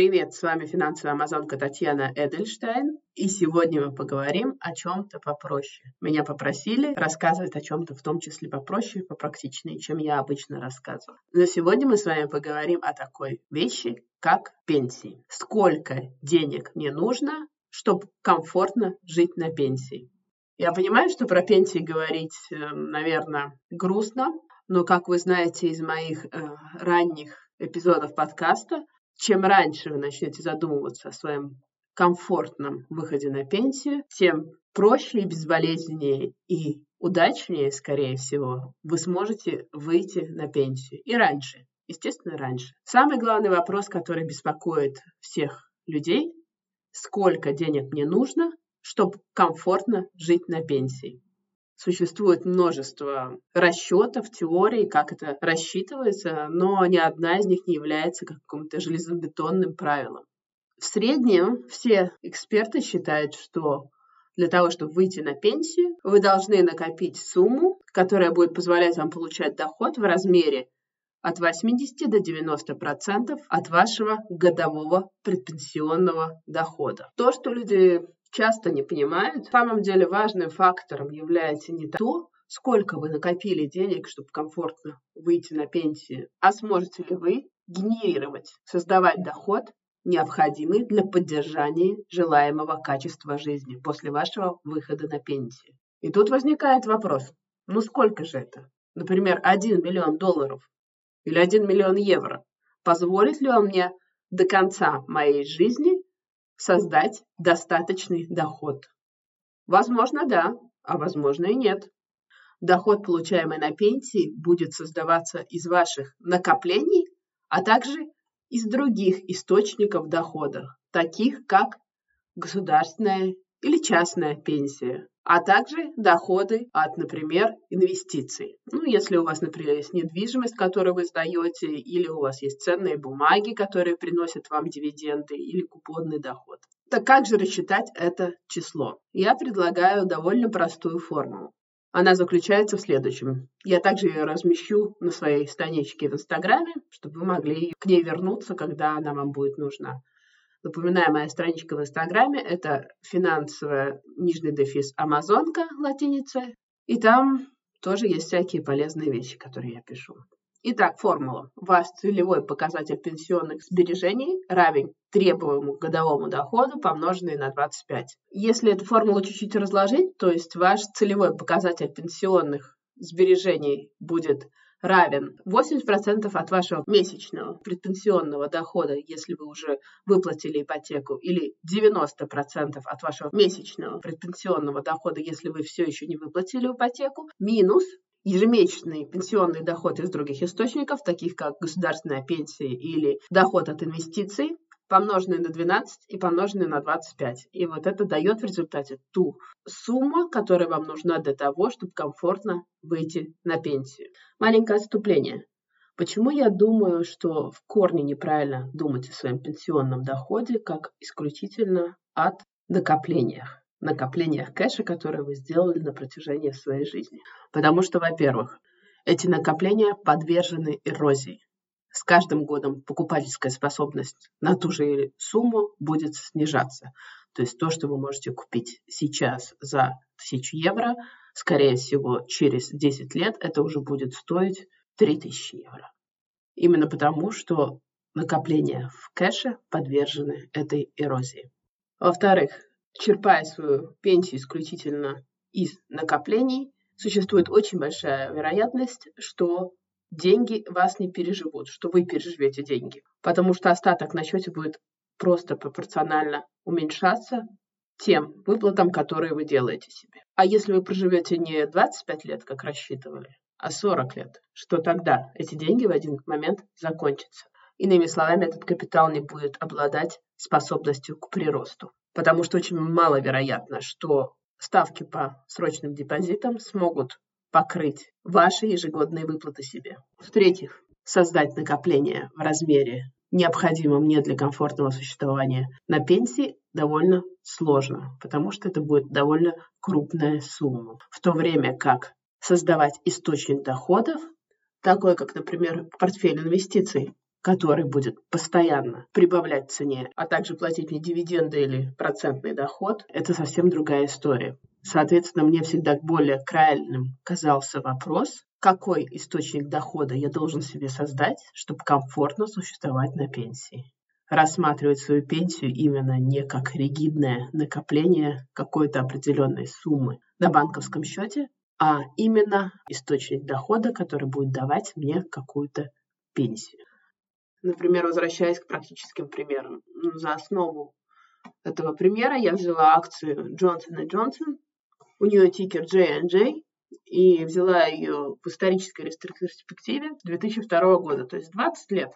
Привет, с вами финансовая амазонка Татьяна Эдельштейн. И сегодня мы поговорим о чем-то попроще. Меня попросили рассказывать о чем-то в том числе попроще, попрактичнее, чем я обычно рассказываю. Но сегодня мы с вами поговорим о такой вещи, как пенсии. Сколько денег мне нужно, чтобы комфортно жить на пенсии? Я понимаю, что про пенсии говорить, э, наверное, грустно, но, как вы знаете из моих э, ранних эпизодов подкаста, чем раньше вы начнете задумываться о своем комфортном выходе на пенсию, тем проще и безболезненнее и удачнее, скорее всего, вы сможете выйти на пенсию. И раньше, естественно, раньше. Самый главный вопрос, который беспокоит всех людей, сколько денег мне нужно, чтобы комфортно жить на пенсии. Существует множество расчетов, теорий, как это рассчитывается, но ни одна из них не является каким-то железобетонным правилом. В среднем все эксперты считают, что для того, чтобы выйти на пенсию, вы должны накопить сумму, которая будет позволять вам получать доход в размере от 80 до 90 процентов от вашего годового предпенсионного дохода. То, что люди часто не понимают. На самом деле важным фактором является не то, сколько вы накопили денег, чтобы комфортно выйти на пенсию, а сможете ли вы генерировать, создавать доход, необходимый для поддержания желаемого качества жизни после вашего выхода на пенсию. И тут возникает вопрос, ну сколько же это? Например, 1 миллион долларов или 1 миллион евро. Позволит ли он мне до конца моей жизни создать достаточный доход? Возможно, да, а возможно и нет. Доход, получаемый на пенсии, будет создаваться из ваших накоплений, а также из других источников дохода, таких как государственная или частная пенсия, а также доходы от, например, инвестиций. Ну, если у вас, например, есть недвижимость, которую вы сдаете, или у вас есть ценные бумаги, которые приносят вам дивиденды или купонный доход. Так как же рассчитать это число? Я предлагаю довольно простую формулу. Она заключается в следующем. Я также ее размещу на своей страничке в Инстаграме, чтобы вы могли к ней вернуться, когда она вам будет нужна. Напоминаю, моя страничка в Инстаграме – это финансовая нижний дефис Амазонка латиница. И там тоже есть всякие полезные вещи, которые я пишу. Итак, формула. Ваш целевой показатель пенсионных сбережений равен требуемому годовому доходу, помноженный на 25. Если эту формулу чуть-чуть разложить, то есть ваш целевой показатель пенсионных сбережений будет равен 80% от вашего месячного предпенсионного дохода, если вы уже выплатили ипотеку, или 90% от вашего месячного предпенсионного дохода, если вы все еще не выплатили ипотеку, минус ежемесячный пенсионный доход из других источников, таких как государственная пенсия или доход от инвестиций, помноженный на 12 и помноженный на 25. И вот это дает в результате ту сумму, которая вам нужна для того, чтобы комфортно выйти на пенсию. Маленькое отступление. Почему я думаю, что в корне неправильно думать о своем пенсионном доходе как исключительно от накоплениях? Накоплениях кэша, которые вы сделали на протяжении своей жизни. Потому что, во-первых, эти накопления подвержены эрозии. С каждым годом покупательская способность на ту же сумму будет снижаться. То есть то, что вы можете купить сейчас за 1000 евро, скорее всего, через 10 лет это уже будет стоить 3000 евро. Именно потому, что накопления в кэше подвержены этой эрозии. Во-вторых, черпая свою пенсию исключительно из накоплений, существует очень большая вероятность, что деньги вас не переживут, что вы переживете деньги. Потому что остаток на счете будет просто пропорционально уменьшаться тем выплатам, которые вы делаете себе. А если вы проживете не 25 лет, как рассчитывали, а 40 лет, что тогда эти деньги в один момент закончатся. Иными словами, этот капитал не будет обладать способностью к приросту. Потому что очень маловероятно, что ставки по срочным депозитам смогут покрыть ваши ежегодные выплаты себе. В-третьих, создать накопление в размере, необходимом мне для комфортного существования на пенсии, довольно сложно, потому что это будет довольно крупная сумма. В то время как создавать источник доходов, такой как, например, портфель инвестиций, который будет постоянно прибавлять цене, а также платить мне дивиденды или процентный доход, это совсем другая история. Соответственно, мне всегда более правильным казался вопрос, какой источник дохода я должен себе создать, чтобы комфортно существовать на пенсии. Рассматривать свою пенсию именно не как ригидное накопление какой-то определенной суммы на банковском счете, а именно источник дохода, который будет давать мне какую-то пенсию. Например, возвращаясь к практическим примерам. Ну, за основу этого примера я взяла акцию Johnson Johnson, у нее тикер J&J, и взяла ее в исторической ретроспективе 2002 года, то есть 20 лет.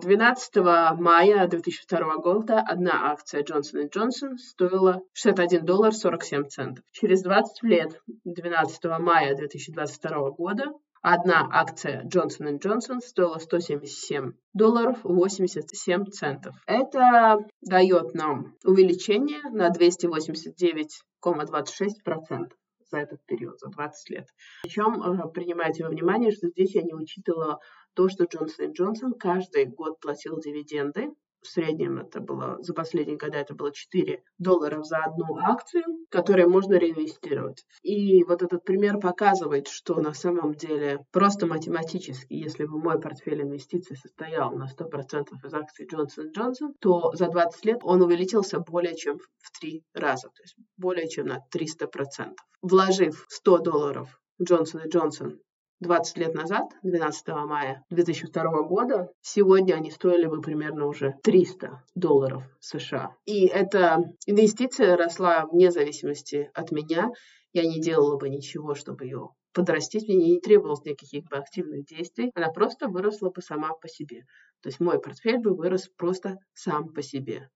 12 мая 2002 года одна акция Johnson Johnson стоила 61 доллар 47 центов. Через 20 лет, 12 мая 2022 года, одна акция Johnson Johnson стоила 177 долларов 87 центов. Это дает нам увеличение на 289,26% за этот период, за 20 лет. Причем э, принимайте во внимание, что здесь я не учитывала то, что Джонсон Джонсон каждый год платил дивиденды в среднем это было, за последние годы это было 4 доллара за одну акцию, которые можно реинвестировать. И вот этот пример показывает, что на самом деле просто математически, если бы мой портфель инвестиций состоял на 100% из акций Johnson Johnson, то за 20 лет он увеличился более чем в 3 раза, то есть более чем на 300%. Вложив 100 долларов Johnson Johnson 20 лет назад, 12 мая 2002 года, сегодня они стоили бы примерно уже 300 долларов США. И эта инвестиция росла вне зависимости от меня. Я не делала бы ничего, чтобы ее подрастить. Мне не требовалось никаких бы активных действий. Она просто выросла бы сама по себе. То есть мой портфель бы вырос просто сам по себе.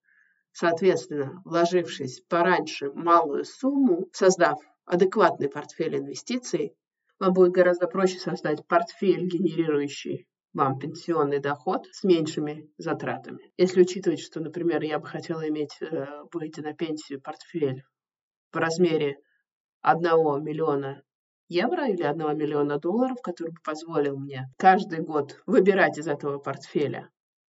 Соответственно, вложившись пораньше малую сумму, создав адекватный портфель инвестиций, вам будет гораздо проще создать портфель, генерирующий вам пенсионный доход с меньшими затратами. Если учитывать, что, например, я бы хотела иметь, э, выйти на пенсию портфель в размере 1 миллиона евро или 1 миллиона долларов, который бы позволил мне каждый год выбирать из этого портфеля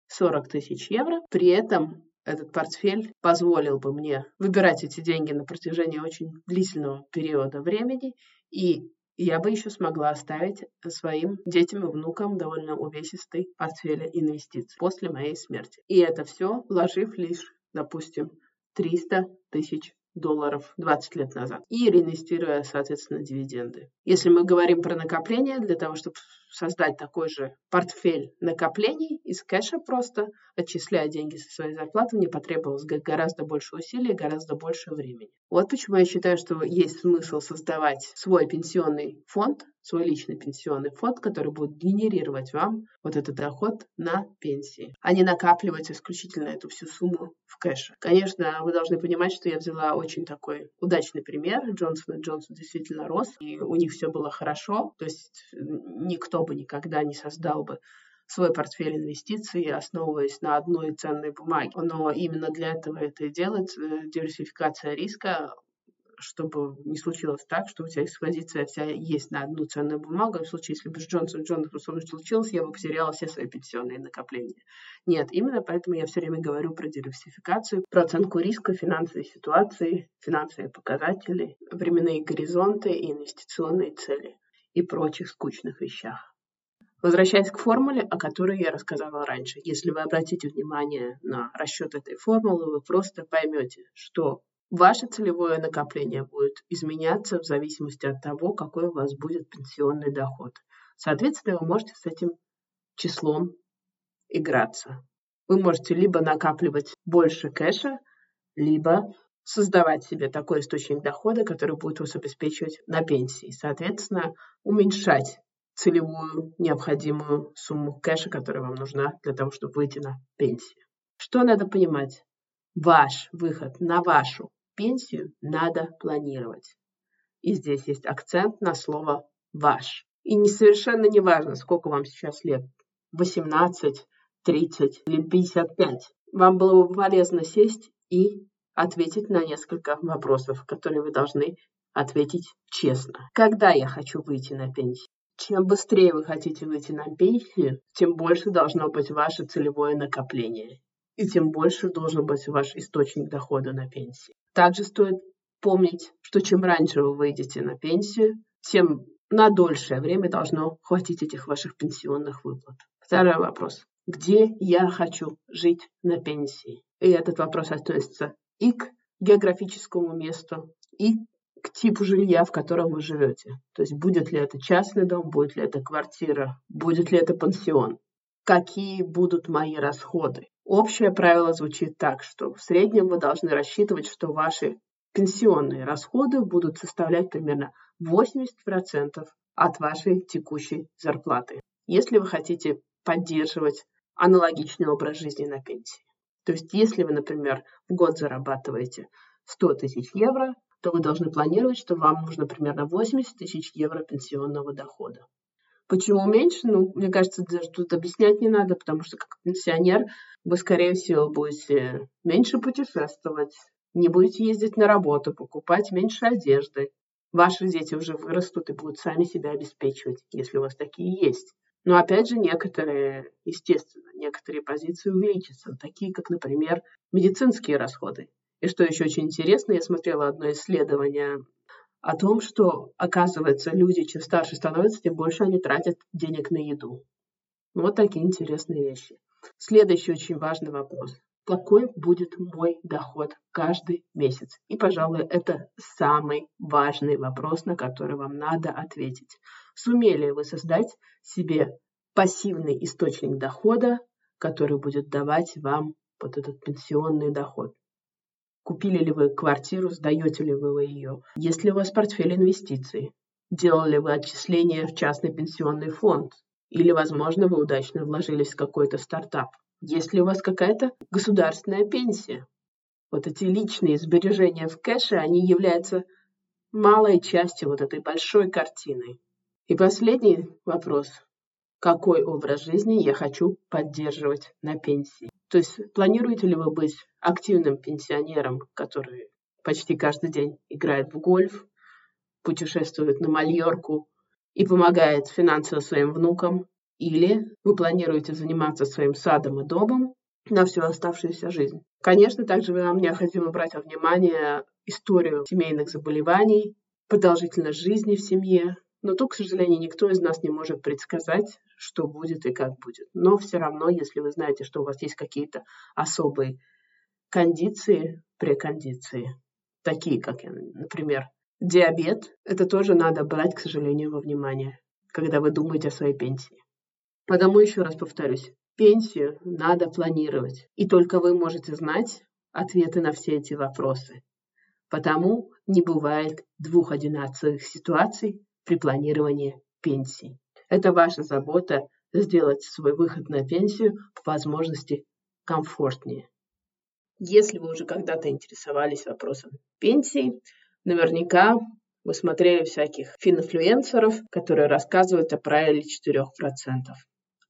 40 тысяч евро, при этом этот портфель позволил бы мне выбирать эти деньги на протяжении очень длительного периода времени и я бы еще смогла оставить своим детям и внукам довольно увесистый портфель инвестиций после моей смерти. И это все вложив лишь, допустим, 300 тысяч долларов 20 лет назад и реинвестируя, соответственно, дивиденды. Если мы говорим про накопление, для того, чтобы создать такой же портфель накоплений из кэша просто, отчисляя деньги со своей зарплаты, мне потребовалось гораздо больше усилий, гораздо больше времени. Вот почему я считаю, что есть смысл создавать свой пенсионный фонд, свой личный пенсионный фонд, который будет генерировать вам вот этот доход на пенсии, а не накапливать исключительно эту всю сумму в кэше. Конечно, вы должны понимать, что я взяла очень такой удачный пример. Джонсон и Джонсон действительно рос, и у них все было хорошо. То есть никто бы никогда не создал бы свой портфель инвестиций, основываясь на одной ценной бумаге. Но именно для этого это и делается. Диверсификация риска чтобы не случилось так, что у тебя экспозиция вся есть на одну ценную бумагу. В случае, если бы с Джонсон Джонсоном со мной случилось, я бы потеряла все свои пенсионные накопления. Нет, именно поэтому я все время говорю про диверсификацию, про оценку риска, финансовой ситуации, финансовые показатели, временные горизонты и инвестиционные цели и прочих скучных вещах. Возвращаясь к формуле, о которой я рассказала раньше, если вы обратите внимание на расчет этой формулы, вы просто поймете, что Ваше целевое накопление будет изменяться в зависимости от того, какой у вас будет пенсионный доход. Соответственно, вы можете с этим числом играться. Вы можете либо накапливать больше кэша, либо создавать себе такой источник дохода, который будет вас обеспечивать на пенсии. Соответственно, уменьшать целевую необходимую сумму кэша, которая вам нужна для того, чтобы выйти на пенсию. Что надо понимать? Ваш выход на вашу пенсию надо планировать. И здесь есть акцент на слово «ваш». И не совершенно не важно, сколько вам сейчас лет, 18, 30 или 55. Вам было бы полезно сесть и ответить на несколько вопросов, которые вы должны ответить честно. Когда я хочу выйти на пенсию? Чем быстрее вы хотите выйти на пенсию, тем больше должно быть ваше целевое накопление. И тем больше должен быть ваш источник дохода на пенсии. Также стоит помнить, что чем раньше вы выйдете на пенсию, тем на дольшее время должно хватить этих ваших пенсионных выплат. Второй вопрос. Где я хочу жить на пенсии? И этот вопрос относится и к географическому месту, и к типу жилья, в котором вы живете. То есть будет ли это частный дом, будет ли это квартира, будет ли это пансион. Какие будут мои расходы? Общее правило звучит так, что в среднем вы должны рассчитывать, что ваши пенсионные расходы будут составлять примерно 80% от вашей текущей зарплаты, если вы хотите поддерживать аналогичный образ жизни на пенсии. То есть если вы, например, в год зарабатываете 100 тысяч евро, то вы должны планировать, что вам нужно примерно 80 тысяч евро пенсионного дохода. Почему меньше? Ну, мне кажется, даже тут объяснять не надо, потому что как пенсионер вы, скорее всего, будете меньше путешествовать, не будете ездить на работу, покупать меньше одежды. Ваши дети уже вырастут и будут сами себя обеспечивать, если у вас такие есть. Но опять же, некоторые, естественно, некоторые позиции увеличатся, такие как, например, медицинские расходы. И что еще очень интересно, я смотрела одно исследование о том, что, оказывается, люди, чем старше становятся, тем больше они тратят денег на еду. Вот такие интересные вещи. Следующий очень важный вопрос какой будет мой доход каждый месяц. И, пожалуй, это самый важный вопрос, на который вам надо ответить. Сумели вы создать себе пассивный источник дохода, который будет давать вам вот этот пенсионный доход? Купили ли вы квартиру, сдаете ли вы ее? Есть ли у вас портфель инвестиций? Делали вы отчисления в частный пенсионный фонд? Или, возможно, вы удачно вложились в какой-то стартап? Есть ли у вас какая-то государственная пенсия? Вот эти личные сбережения в кэше, они являются малой частью вот этой большой картины. И последний вопрос. Какой образ жизни я хочу поддерживать на пенсии? То есть планируете ли вы быть активным пенсионером, который почти каждый день играет в гольф, путешествует на Мальорку и помогает финансово своим внукам, или вы планируете заниматься своим садом и домом на всю оставшуюся жизнь. Конечно, также вам необходимо брать во внимание историю семейных заболеваний, продолжительность жизни в семье. Но тут, к сожалению, никто из нас не может предсказать, что будет и как будет. Но все равно, если вы знаете, что у вас есть какие-то особые кондиции, прекондиции, такие как, например, диабет, это тоже надо брать, к сожалению, во внимание, когда вы думаете о своей пенсии. Потому еще раз повторюсь, пенсию надо планировать. И только вы можете знать ответы на все эти вопросы. Потому не бывает двух одинаковых ситуаций при планировании пенсии. Это ваша забота сделать свой выход на пенсию по возможности комфортнее. Если вы уже когда-то интересовались вопросом пенсии, наверняка вы смотрели всяких фининфлюенсеров, которые рассказывают о правиле 4%.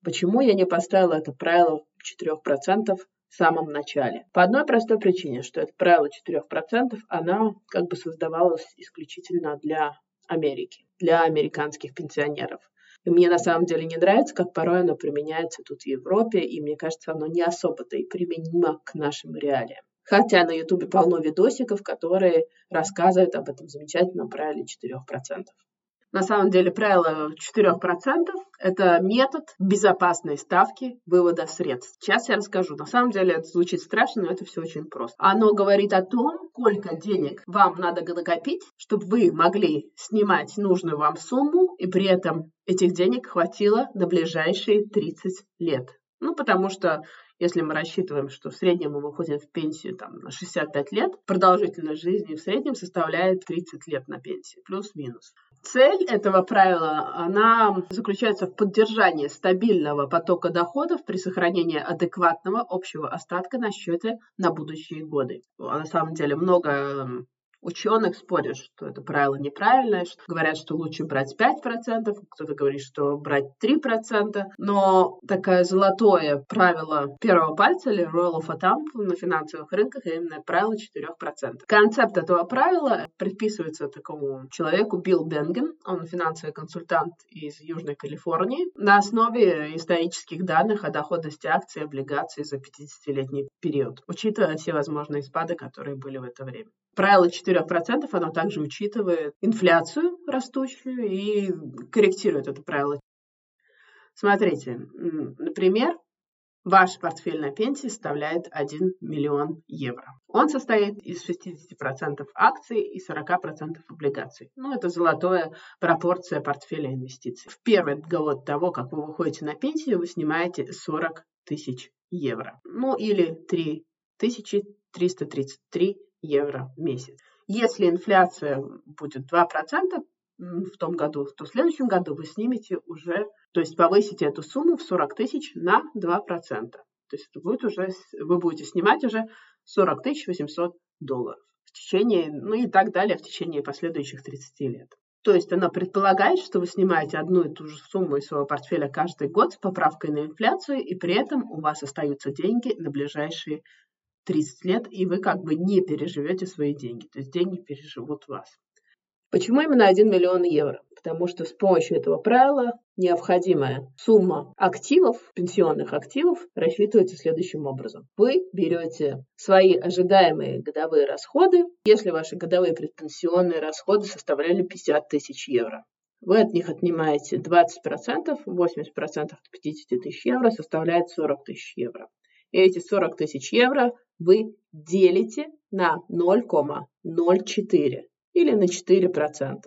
Почему я не поставила это правило 4% в самом начале? По одной простой причине, что это правило 4%, оно как бы создавалось исключительно для Америки, для американских пенсионеров. И мне на самом деле не нравится, как порой оно применяется тут в Европе, и мне кажется, оно не особо-то и применимо к нашим реалиям. Хотя на Ютубе полно видосиков, которые рассказывают об этом замечательном правиле 4%. На самом деле правило 4% – это метод безопасной ставки вывода средств. Сейчас я расскажу. На самом деле это звучит страшно, но это все очень просто. Оно говорит о том, сколько денег вам надо накопить, чтобы вы могли снимать нужную вам сумму, и при этом этих денег хватило на ближайшие 30 лет. Ну, потому что если мы рассчитываем, что в среднем мы выходим в пенсию там, на 65 лет, продолжительность жизни в среднем составляет 30 лет на пенсии, плюс-минус. Цель этого правила, она заключается в поддержании стабильного потока доходов при сохранении адекватного общего остатка на счете на будущие годы. На самом деле много ученых спорят, что это правило неправильное, что говорят, что лучше брать 5%, кто-то говорит, что брать 3%, но такое золотое правило первого пальца или rule of thumb на финансовых рынках именно правило 4%. Концепт этого правила предписывается такому человеку Билл Бенген, он финансовый консультант из Южной Калифорнии, на основе исторических данных о доходности акций и облигаций за 50-летний период, учитывая все возможные спады, которые были в это время. Правило 4% оно также учитывает инфляцию растущую и корректирует это правило. Смотрите, например, ваш портфель на пенсии составляет 1 миллион евро. Он состоит из 60% акций и 40% облигаций. Ну, это золотая пропорция портфеля инвестиций. В первый год того, как вы выходите на пенсию, вы снимаете 40 тысяч евро. Ну, или 3 333 евро в месяц. Если инфляция будет 2% в том году, то в следующем году вы снимете уже, то есть повысите эту сумму в 40 тысяч на 2%. То есть это будет уже, вы будете снимать уже 40 тысяч 800 долларов в течение, ну и так далее в течение последующих 30 лет. То есть она предполагает, что вы снимаете одну и ту же сумму из своего портфеля каждый год с поправкой на инфляцию, и при этом у вас остаются деньги на ближайшие 30 лет, и вы как бы не переживете свои деньги. То есть деньги переживут вас. Почему именно 1 миллион евро? Потому что с помощью этого правила необходимая сумма активов, пенсионных активов, рассчитывается следующим образом. Вы берете свои ожидаемые годовые расходы, если ваши годовые предпенсионные расходы составляли 50 тысяч евро. Вы от них отнимаете 20%, 80% от 50 тысяч евро составляет 40 тысяч евро. И эти 40 тысяч евро вы делите на 0,04 или на 4%.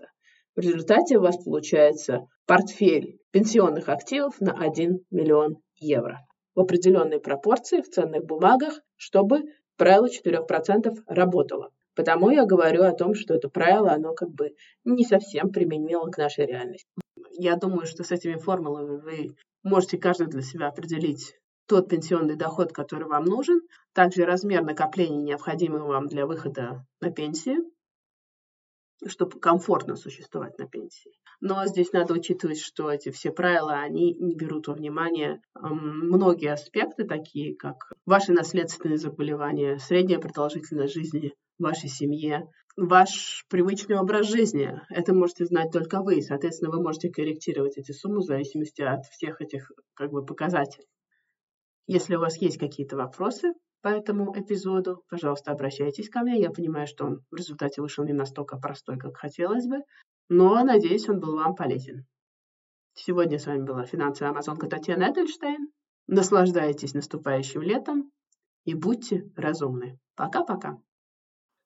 В результате у вас получается портфель пенсионных активов на 1 миллион евро в определенной пропорции в ценных бумагах, чтобы правило 4% работало. Потому я говорю о том, что это правило, оно как бы не совсем применимо к нашей реальности. Я думаю, что с этими формулами вы можете каждый для себя определить тот пенсионный доход, который вам нужен, также размер накоплений, необходимый вам для выхода на пенсию, чтобы комфортно существовать на пенсии. Но здесь надо учитывать, что эти все правила, они не берут во внимание многие аспекты, такие как ваши наследственные заболевания, средняя продолжительность жизни вашей семье, ваш привычный образ жизни. Это можете знать только вы. Соответственно, вы можете корректировать эти суммы в зависимости от всех этих как бы, показателей. Если у вас есть какие-то вопросы по этому эпизоду, пожалуйста, обращайтесь ко мне. Я понимаю, что он в результате вышел не настолько простой, как хотелось бы, но надеюсь, он был вам полезен. Сегодня с вами была финансовая амазонка Татьяна Эдельштейн. Наслаждайтесь наступающим летом и будьте разумны. Пока-пока.